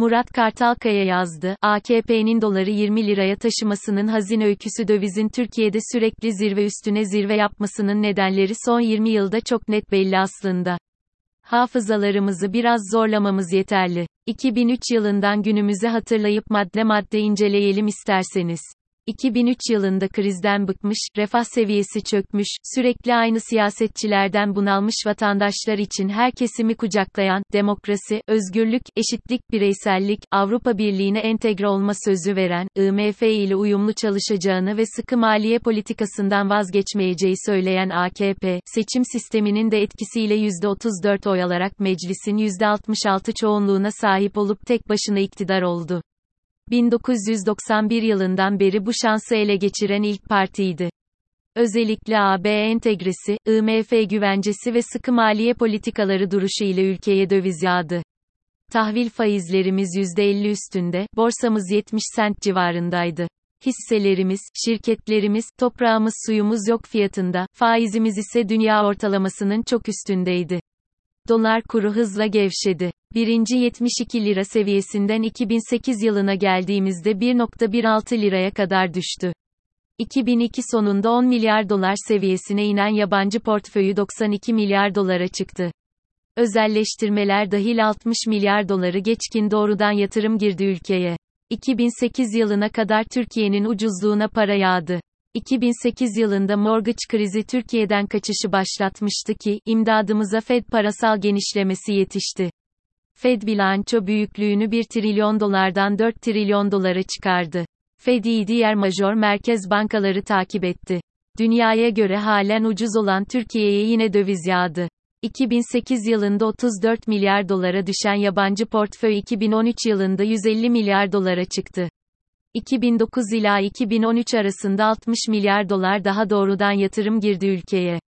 Murat Kartalkaya yazdı, AKP'nin doları 20 liraya taşımasının hazin öyküsü dövizin Türkiye'de sürekli zirve üstüne zirve yapmasının nedenleri son 20 yılda çok net belli aslında. Hafızalarımızı biraz zorlamamız yeterli. 2003 yılından günümüze hatırlayıp madde madde inceleyelim isterseniz. 2003 yılında krizden bıkmış, refah seviyesi çökmüş, sürekli aynı siyasetçilerden bunalmış vatandaşlar için her kesimi kucaklayan, demokrasi, özgürlük, eşitlik, bireysellik, Avrupa Birliği'ne entegre olma sözü veren, IMF ile uyumlu çalışacağını ve sıkı maliye politikasından vazgeçmeyeceği söyleyen AKP, seçim sisteminin de etkisiyle %34 oy alarak meclisin %66 çoğunluğuna sahip olup tek başına iktidar oldu. 1991 yılından beri bu şansı ele geçiren ilk partiydi. Özellikle AB entegresi, IMF güvencesi ve sıkı maliye politikaları duruşu ile ülkeye döviz yağdı. Tahvil faizlerimiz %50 üstünde, borsamız 70 sent civarındaydı. Hisselerimiz, şirketlerimiz, toprağımız suyumuz yok fiyatında, faizimiz ise dünya ortalamasının çok üstündeydi. Dolar kuru hızla gevşedi. Birinci 72 lira seviyesinden 2008 yılına geldiğimizde 1.16 liraya kadar düştü. 2002 sonunda 10 milyar dolar seviyesine inen yabancı portföyü 92 milyar dolara çıktı. Özelleştirmeler dahil 60 milyar doları geçkin doğrudan yatırım girdi ülkeye. 2008 yılına kadar Türkiye'nin ucuzluğuna para yağdı. 2008 yılında mortgage krizi Türkiye'den kaçışı başlatmıştı ki, imdadımıza Fed parasal genişlemesi yetişti. Fed bilanço büyüklüğünü 1 trilyon dolardan 4 trilyon dolara çıkardı. Fed'i diğer major merkez bankaları takip etti. Dünyaya göre halen ucuz olan Türkiye'ye yine döviz yağdı. 2008 yılında 34 milyar dolara düşen yabancı portföy 2013 yılında 150 milyar dolara çıktı. 2009 ila 2013 arasında 60 milyar dolar daha doğrudan yatırım girdi ülkeye.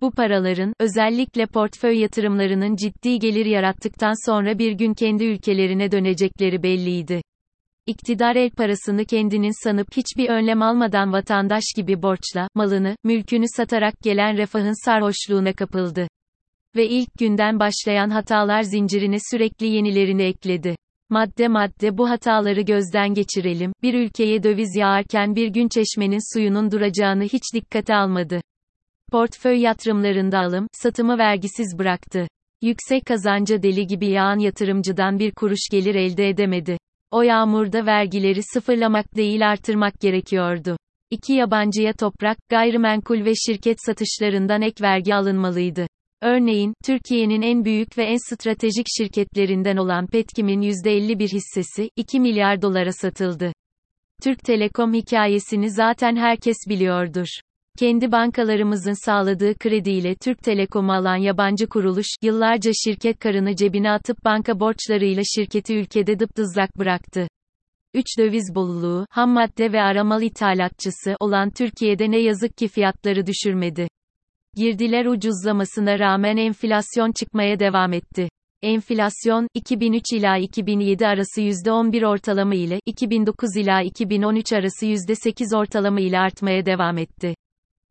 Bu paraların, özellikle portföy yatırımlarının ciddi gelir yarattıktan sonra bir gün kendi ülkelerine dönecekleri belliydi. İktidar el parasını kendinin sanıp hiçbir önlem almadan vatandaş gibi borçla, malını, mülkünü satarak gelen refahın sarhoşluğuna kapıldı. Ve ilk günden başlayan hatalar zincirine sürekli yenilerini ekledi. Madde madde bu hataları gözden geçirelim. Bir ülkeye döviz yağarken bir gün çeşmenin suyunun duracağını hiç dikkate almadı. Portföy yatırımlarında alım, satımı vergisiz bıraktı. Yüksek kazanca deli gibi yağan yatırımcıdan bir kuruş gelir elde edemedi. O yağmurda vergileri sıfırlamak değil artırmak gerekiyordu. İki yabancıya toprak, gayrimenkul ve şirket satışlarından ek vergi alınmalıydı. Örneğin, Türkiye'nin en büyük ve en stratejik şirketlerinden olan Petkim'in %51 hissesi, 2 milyar dolara satıldı. Türk Telekom hikayesini zaten herkes biliyordur. Kendi bankalarımızın sağladığı krediyle Türk Telekom'u alan yabancı kuruluş, yıllarca şirket karını cebine atıp banka borçlarıyla şirketi ülkede dıpdızlak bıraktı. 3 döviz bolluğu, ham madde ve aramal ithalatçısı olan Türkiye'de ne yazık ki fiyatları düşürmedi. Girdiler ucuzlamasına rağmen enflasyon çıkmaya devam etti. Enflasyon, 2003 ila 2007 arası %11 ortalama ile, 2009 ila 2013 arası %8 ortalama ile artmaya devam etti.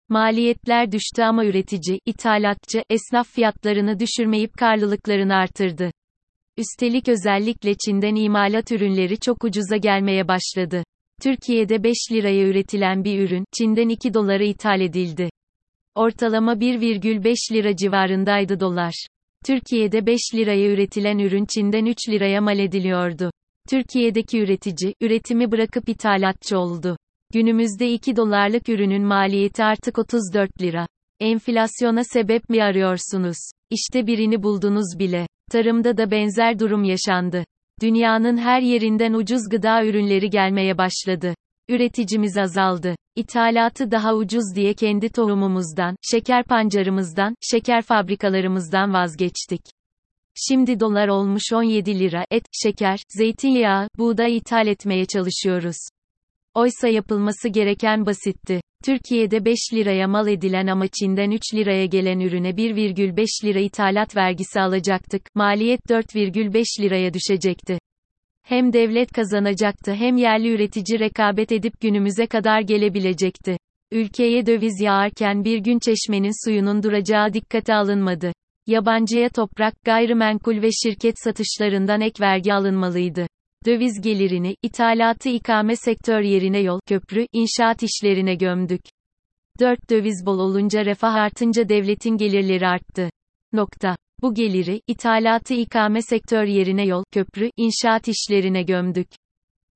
Maliyetler düştü ama üretici, ithalatçı, esnaf fiyatlarını düşürmeyip karlılıklarını artırdı. Üstelik özellikle Çin'den imalat ürünleri çok ucuza gelmeye başladı. Türkiye'de 5 liraya üretilen bir ürün, Çin'den 2 dolara ithal edildi. Ortalama 1,5 lira civarındaydı dolar. Türkiye'de 5 liraya üretilen ürün Çin'den 3 liraya mal ediliyordu. Türkiye'deki üretici, üretimi bırakıp ithalatçı oldu. Günümüzde 2 dolarlık ürünün maliyeti artık 34 lira. Enflasyona sebep mi arıyorsunuz? İşte birini buldunuz bile. Tarımda da benzer durum yaşandı. Dünyanın her yerinden ucuz gıda ürünleri gelmeye başladı. Üreticimiz azaldı. İthalatı daha ucuz diye kendi tohumumuzdan, şeker pancarımızdan, şeker fabrikalarımızdan vazgeçtik. Şimdi dolar olmuş 17 lira, et, şeker, zeytinyağı, buğday ithal etmeye çalışıyoruz. Oysa yapılması gereken basitti. Türkiye'de 5 liraya mal edilen ama Çin'den 3 liraya gelen ürüne 1,5 lira ithalat vergisi alacaktık. Maliyet 4,5 liraya düşecekti. Hem devlet kazanacaktı hem yerli üretici rekabet edip günümüze kadar gelebilecekti. Ülkeye döviz yağarken bir gün çeşmenin suyunun duracağı dikkate alınmadı. Yabancıya toprak, gayrimenkul ve şirket satışlarından ek vergi alınmalıydı. Döviz gelirini, ithalatı ikame sektör yerine yol, köprü, inşaat işlerine gömdük. 4. Döviz bol olunca refah artınca devletin gelirleri arttı. Nokta. Bu geliri, ithalatı ikame sektör yerine yol, köprü, inşaat işlerine gömdük.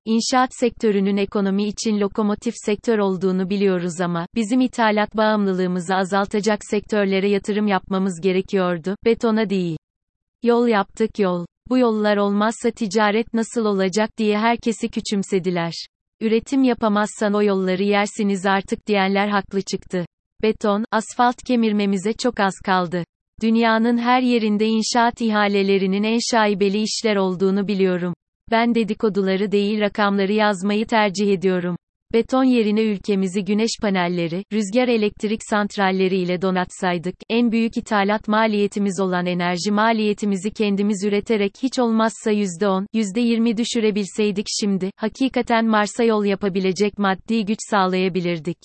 İnşaat sektörünün ekonomi için lokomotif sektör olduğunu biliyoruz ama, bizim ithalat bağımlılığımızı azaltacak sektörlere yatırım yapmamız gerekiyordu, betona değil. Yol yaptık yol. Bu yollar olmazsa ticaret nasıl olacak diye herkesi küçümsediler. Üretim yapamazsan o yolları yersiniz artık diyenler haklı çıktı. Beton, asfalt kemirmemize çok az kaldı. Dünyanın her yerinde inşaat ihalelerinin en şaibeli işler olduğunu biliyorum. Ben dedikoduları değil rakamları yazmayı tercih ediyorum. Beton yerine ülkemizi güneş panelleri, rüzgar elektrik santralleri ile donatsaydık, en büyük ithalat maliyetimiz olan enerji maliyetimizi kendimiz üreterek hiç olmazsa %10, %20 düşürebilseydik şimdi, hakikaten Mars'a yol yapabilecek maddi güç sağlayabilirdik.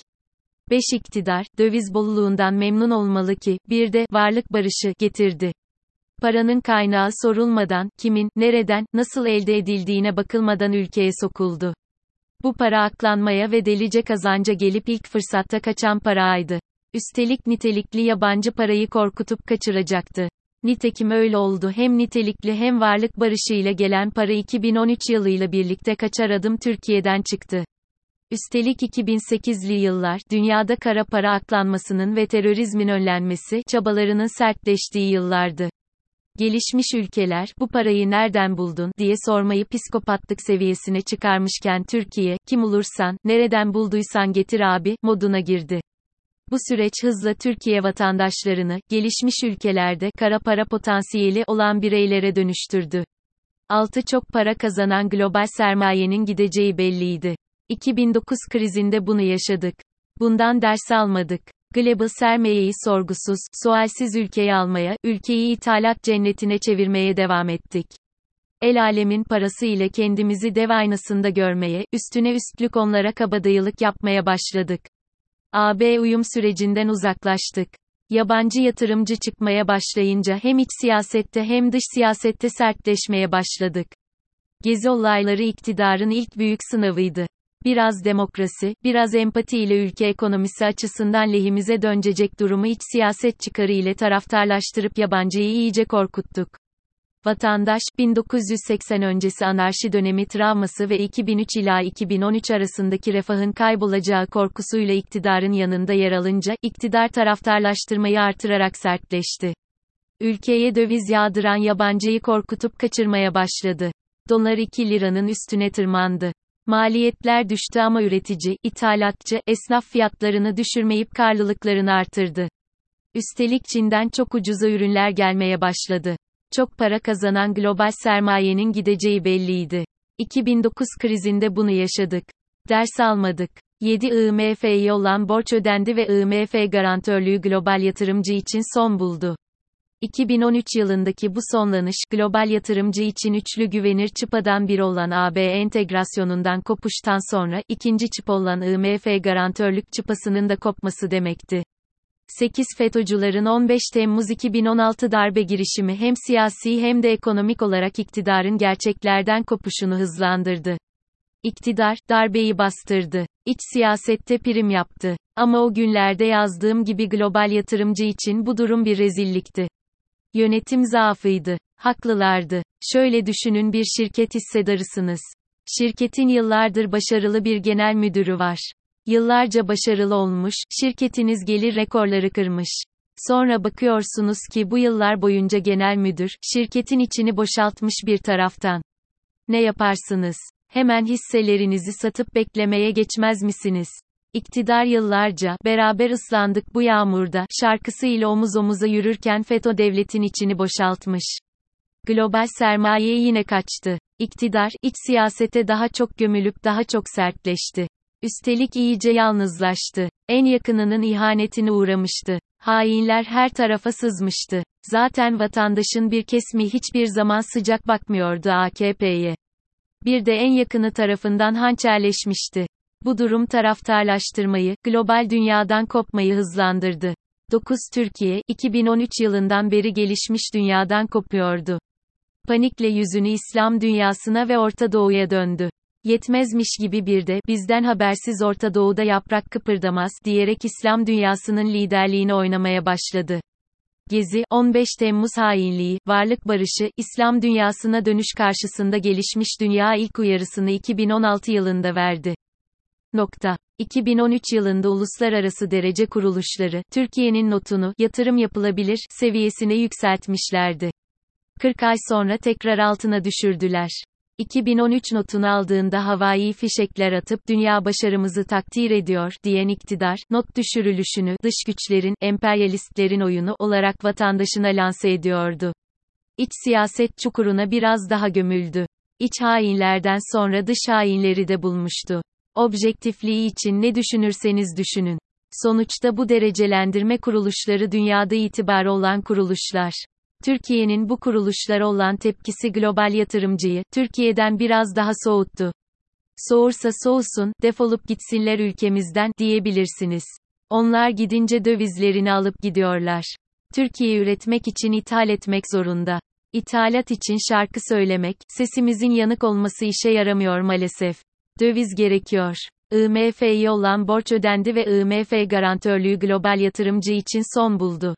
5 iktidar, döviz bolluğundan memnun olmalı ki, bir de, varlık barışı, getirdi. Paranın kaynağı sorulmadan, kimin, nereden, nasıl elde edildiğine bakılmadan ülkeye sokuldu. Bu para aklanmaya ve delice kazanca gelip ilk fırsatta kaçan paraydı. Üstelik nitelikli yabancı parayı korkutup kaçıracaktı. Nitekim öyle oldu. Hem nitelikli hem varlık barışıyla gelen para 2013 yılıyla birlikte kaçar adım Türkiye'den çıktı. Üstelik 2008'li yıllar, dünyada kara para aklanmasının ve terörizmin önlenmesi, çabalarının sertleştiği yıllardı. Gelişmiş ülkeler, bu parayı nereden buldun, diye sormayı psikopatlık seviyesine çıkarmışken Türkiye, kim olursan, nereden bulduysan getir abi, moduna girdi. Bu süreç hızla Türkiye vatandaşlarını, gelişmiş ülkelerde, kara para potansiyeli olan bireylere dönüştürdü. Altı çok para kazanan global sermayenin gideceği belliydi. 2009 krizinde bunu yaşadık. Bundan ders almadık. Global sermayeyi sorgusuz, sualsiz ülkeye almaya, ülkeyi ithalat cennetine çevirmeye devam ettik. El alemin parası ile kendimizi dev aynasında görmeye, üstüne üstlük onlara kabadayılık yapmaya başladık. AB uyum sürecinden uzaklaştık. Yabancı yatırımcı çıkmaya başlayınca hem iç siyasette hem dış siyasette sertleşmeye başladık. Gezi olayları iktidarın ilk büyük sınavıydı. Biraz demokrasi, biraz empati ile ülke ekonomisi açısından lehimize dönecek durumu iç siyaset çıkarı ile taraftarlaştırıp yabancıyı iyice korkuttuk. Vatandaş, 1980 öncesi anarşi dönemi travması ve 2003 ila 2013 arasındaki refahın kaybolacağı korkusuyla iktidarın yanında yer alınca, iktidar taraftarlaştırmayı artırarak sertleşti. Ülkeye döviz yağdıran yabancıyı korkutup kaçırmaya başladı. Dolar 2 liranın üstüne tırmandı. Maliyetler düştü ama üretici, ithalatçı, esnaf fiyatlarını düşürmeyip karlılıklarını artırdı. Üstelik Çin'den çok ucuza ürünler gelmeye başladı. Çok para kazanan global sermayenin gideceği belliydi. 2009 krizinde bunu yaşadık. Ders almadık. 7 IMF'ye olan borç ödendi ve IMF garantörlüğü global yatırımcı için son buldu. 2013 yılındaki bu sonlanış, global yatırımcı için üçlü güvenir çıpadan biri olan AB entegrasyonundan kopuştan sonra, ikinci çıp olan IMF garantörlük çıpasının da kopması demekti. 8 FETÖ'cülerin 15 Temmuz 2016 darbe girişimi hem siyasi hem de ekonomik olarak iktidarın gerçeklerden kopuşunu hızlandırdı. İktidar, darbeyi bastırdı. İç siyasette prim yaptı. Ama o günlerde yazdığım gibi global yatırımcı için bu durum bir rezillikti. Yönetim zaafıydı. Haklılardı. Şöyle düşünün bir şirket hissedarısınız. Şirketin yıllardır başarılı bir genel müdürü var. Yıllarca başarılı olmuş, şirketiniz gelir rekorları kırmış. Sonra bakıyorsunuz ki bu yıllar boyunca genel müdür, şirketin içini boşaltmış bir taraftan. Ne yaparsınız? Hemen hisselerinizi satıp beklemeye geçmez misiniz? İktidar yıllarca, beraber ıslandık bu yağmurda, şarkısıyla omuz omuza yürürken FETÖ devletin içini boşaltmış. Global sermaye yine kaçtı. İktidar, iç siyasete daha çok gömülüp daha çok sertleşti. Üstelik iyice yalnızlaştı. En yakınının ihanetine uğramıştı. Hainler her tarafa sızmıştı. Zaten vatandaşın bir kesmi hiçbir zaman sıcak bakmıyordu AKP'ye. Bir de en yakını tarafından hançerleşmişti. Bu durum taraftarlaştırmayı, global dünyadan kopmayı hızlandırdı. 9 Türkiye, 2013 yılından beri gelişmiş dünyadan kopuyordu. Panikle yüzünü İslam dünyasına ve Orta Doğu'ya döndü. Yetmezmiş gibi bir de, bizden habersiz Orta Doğu'da yaprak kıpırdamaz, diyerek İslam dünyasının liderliğini oynamaya başladı. Gezi, 15 Temmuz hainliği, varlık barışı, İslam dünyasına dönüş karşısında gelişmiş dünya ilk uyarısını 2016 yılında verdi. Nokta. 2013 yılında uluslararası derece kuruluşları, Türkiye'nin notunu, yatırım yapılabilir, seviyesine yükseltmişlerdi. 40 ay sonra tekrar altına düşürdüler. 2013 notunu aldığında havai fişekler atıp dünya başarımızı takdir ediyor diyen iktidar, not düşürülüşünü dış güçlerin, emperyalistlerin oyunu olarak vatandaşına lanse ediyordu. İç siyaset çukuruna biraz daha gömüldü. İç hainlerden sonra dış hainleri de bulmuştu. Objektifliği için ne düşünürseniz düşünün. Sonuçta bu derecelendirme kuruluşları dünyada itibarı olan kuruluşlar. Türkiye'nin bu kuruluşlara olan tepkisi global yatırımcıyı, Türkiye'den biraz daha soğuttu. Soğursa soğusun, defolup gitsinler ülkemizden, diyebilirsiniz. Onlar gidince dövizlerini alıp gidiyorlar. Türkiye üretmek için ithal etmek zorunda. İthalat için şarkı söylemek, sesimizin yanık olması işe yaramıyor maalesef. Döviz gerekiyor. IMF'ye olan borç ödendi ve IMF garantörlüğü global yatırımcı için son buldu.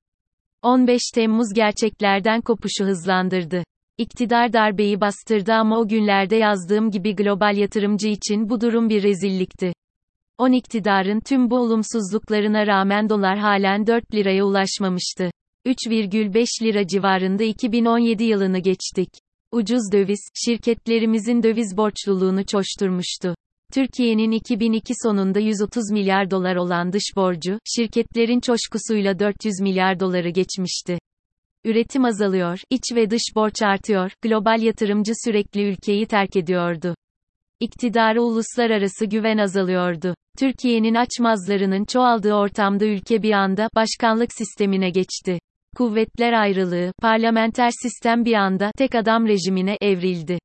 15 Temmuz gerçeklerden kopuşu hızlandırdı. İktidar darbeyi bastırdı ama o günlerde yazdığım gibi global yatırımcı için bu durum bir rezillikti. 10 iktidarın tüm bu olumsuzluklarına rağmen dolar halen 4 liraya ulaşmamıştı. 3,5 lira civarında 2017 yılını geçtik. Ucuz döviz, şirketlerimizin döviz borçluluğunu çoşturmuştu. Türkiye'nin 2002 sonunda 130 milyar dolar olan dış borcu, şirketlerin coşkusuyla 400 milyar doları geçmişti. Üretim azalıyor, iç ve dış borç artıyor, global yatırımcı sürekli ülkeyi terk ediyordu. İktidara uluslararası güven azalıyordu. Türkiye'nin açmazlarının çoğaldığı ortamda ülke bir anda başkanlık sistemine geçti. Kuvvetler ayrılığı, parlamenter sistem bir anda tek adam rejimine evrildi.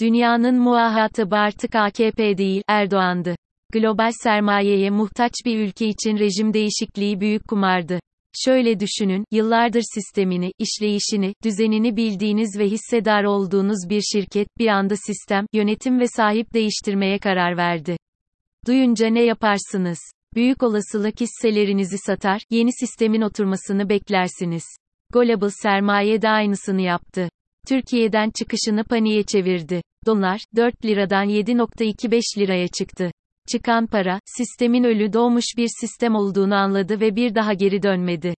Dünyanın muhatabı artık AKP değil, Erdoğan'dı. Global sermayeye muhtaç bir ülke için rejim değişikliği büyük kumardı. Şöyle düşünün, yıllardır sistemini, işleyişini, düzenini bildiğiniz ve hissedar olduğunuz bir şirket, bir anda sistem, yönetim ve sahip değiştirmeye karar verdi. Duyunca ne yaparsınız? Büyük olasılık hisselerinizi satar, yeni sistemin oturmasını beklersiniz. Global sermaye de aynısını yaptı. Türkiye'den çıkışını paniğe çevirdi. Dolar, 4 liradan 7.25 liraya çıktı. Çıkan para, sistemin ölü doğmuş bir sistem olduğunu anladı ve bir daha geri dönmedi.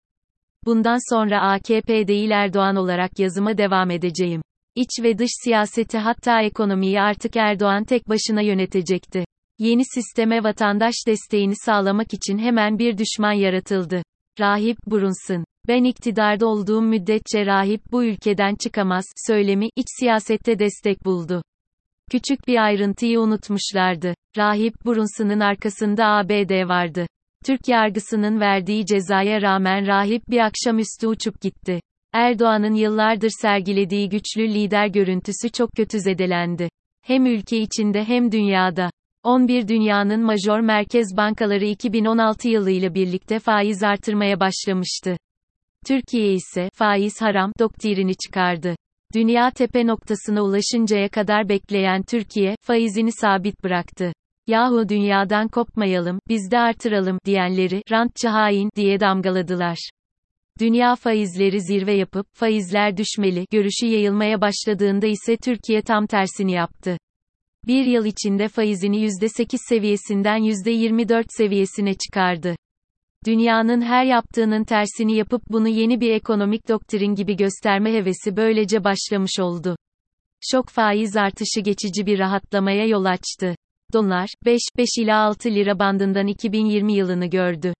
Bundan sonra AKP değil Erdoğan olarak yazıma devam edeceğim. İç ve dış siyaseti hatta ekonomiyi artık Erdoğan tek başına yönetecekti. Yeni sisteme vatandaş desteğini sağlamak için hemen bir düşman yaratıldı. Rahip Brunson ben iktidarda olduğum müddetçe rahip bu ülkeden çıkamaz, söylemi, iç siyasette destek buldu. Küçük bir ayrıntıyı unutmuşlardı. Rahip Brunson'ın arkasında ABD vardı. Türk yargısının verdiği cezaya rağmen rahip bir akşamüstü uçup gitti. Erdoğan'ın yıllardır sergilediği güçlü lider görüntüsü çok kötü zedelendi. Hem ülke içinde hem dünyada. 11 dünyanın major merkez bankaları 2016 yılıyla birlikte faiz artırmaya başlamıştı. Türkiye ise faiz haram doktrini çıkardı. Dünya tepe noktasına ulaşıncaya kadar bekleyen Türkiye faizini sabit bıraktı. Yahu dünyadan kopmayalım, biz de artıralım diyenleri rantçı hain diye damgaladılar. Dünya faizleri zirve yapıp faizler düşmeli görüşü yayılmaya başladığında ise Türkiye tam tersini yaptı. Bir yıl içinde faizini %8 seviyesinden %24 seviyesine çıkardı. Dünyanın her yaptığının tersini yapıp bunu yeni bir ekonomik doktrin gibi gösterme hevesi böylece başlamış oldu. Şok faiz artışı geçici bir rahatlamaya yol açtı. Dolar, 5, 5 ila 6 lira bandından 2020 yılını gördü.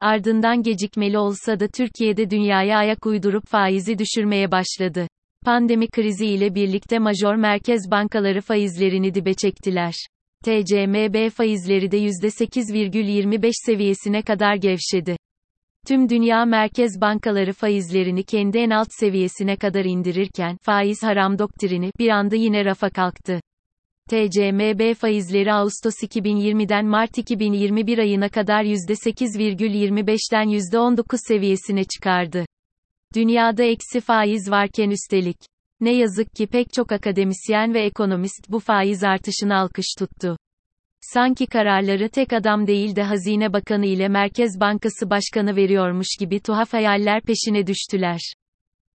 Ardından gecikmeli olsa da Türkiye'de dünyaya ayak uydurup faizi düşürmeye başladı. Pandemi krizi ile birlikte major merkez bankaları faizlerini dibe çektiler. TCMB faizleri de %8,25 seviyesine kadar gevşedi. Tüm dünya merkez bankaları faizlerini kendi en alt seviyesine kadar indirirken, faiz haram doktrini, bir anda yine rafa kalktı. TCMB faizleri Ağustos 2020'den Mart 2021 ayına kadar %8,25'ten %19 seviyesine çıkardı. Dünyada eksi faiz varken üstelik. Ne yazık ki pek çok akademisyen ve ekonomist bu faiz artışını alkış tuttu. Sanki kararları tek adam değil de Hazine Bakanı ile Merkez Bankası Başkanı veriyormuş gibi tuhaf hayaller peşine düştüler.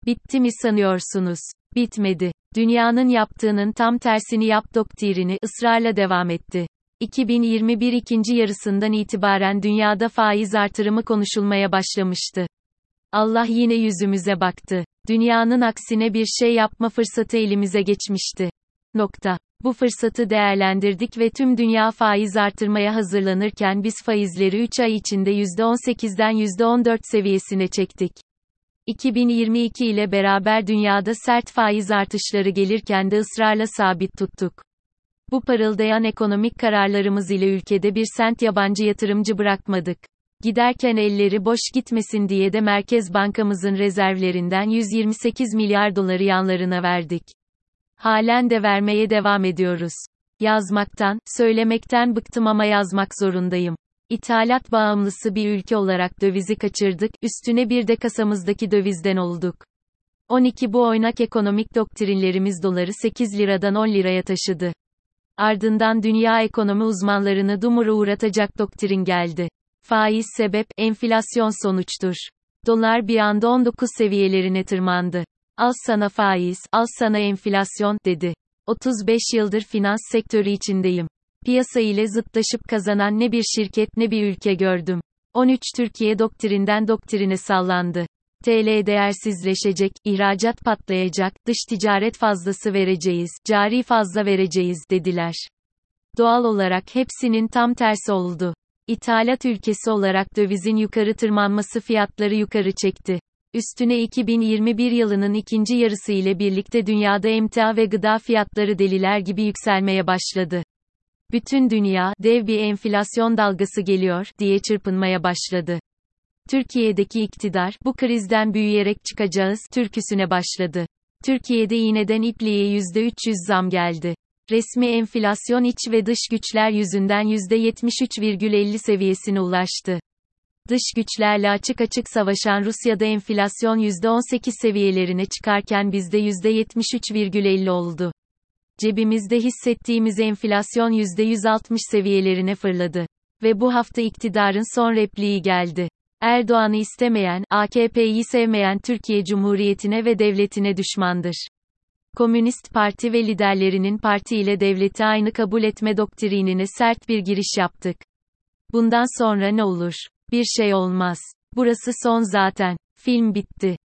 Bitti mi sanıyorsunuz? Bitmedi. Dünyanın yaptığının tam tersini yap doktrini ısrarla devam etti. 2021 ikinci yarısından itibaren dünyada faiz artırımı konuşulmaya başlamıştı. Allah yine yüzümüze baktı. Dünyanın aksine bir şey yapma fırsatı elimize geçmişti. Nokta. Bu fırsatı değerlendirdik ve tüm dünya faiz artırmaya hazırlanırken biz faizleri 3 ay içinde %18'den %14 seviyesine çektik. 2022 ile beraber dünyada sert faiz artışları gelirken de ısrarla sabit tuttuk. Bu parıldayan ekonomik kararlarımız ile ülkede bir sent yabancı yatırımcı bırakmadık. Giderken elleri boş gitmesin diye de Merkez Bankamızın rezervlerinden 128 milyar doları yanlarına verdik. Halen de vermeye devam ediyoruz. Yazmaktan, söylemekten bıktım ama yazmak zorundayım. İthalat bağımlısı bir ülke olarak dövizi kaçırdık, üstüne bir de kasamızdaki dövizden olduk. 12 bu oynak ekonomik doktrinlerimiz doları 8 liradan 10 liraya taşıdı. Ardından dünya ekonomi uzmanlarını dumura uğratacak doktrin geldi. Faiz sebep, enflasyon sonuçtur. Dolar bir anda 19 seviyelerine tırmandı. Al sana faiz, al sana enflasyon, dedi. 35 yıldır finans sektörü içindeyim. Piyasa ile zıtlaşıp kazanan ne bir şirket ne bir ülke gördüm. 13 Türkiye doktrinden doktrine sallandı. TL değersizleşecek, ihracat patlayacak, dış ticaret fazlası vereceğiz, cari fazla vereceğiz dediler. Doğal olarak hepsinin tam tersi oldu. İthalat ülkesi olarak dövizin yukarı tırmanması fiyatları yukarı çekti. Üstüne 2021 yılının ikinci yarısı ile birlikte dünyada emtia ve gıda fiyatları deliler gibi yükselmeye başladı. Bütün dünya, dev bir enflasyon dalgası geliyor, diye çırpınmaya başladı. Türkiye'deki iktidar, bu krizden büyüyerek çıkacağız, türküsüne başladı. Türkiye'de iğneden ipliğe %300 zam geldi. Resmi enflasyon iç ve dış güçler yüzünden %73,50 seviyesine ulaştı. Dış güçlerle açık açık savaşan Rusya'da enflasyon %18 seviyelerine çıkarken bizde %73,50 oldu. Cebimizde hissettiğimiz enflasyon %160 seviyelerine fırladı. Ve bu hafta iktidarın son repliği geldi. Erdoğan'ı istemeyen, AKP'yi sevmeyen Türkiye Cumhuriyeti'ne ve devletine düşmandır. Komünist Parti ve liderlerinin parti ile devleti aynı kabul etme doktrinine sert bir giriş yaptık. Bundan sonra ne olur? Bir şey olmaz. Burası son zaten. Film bitti.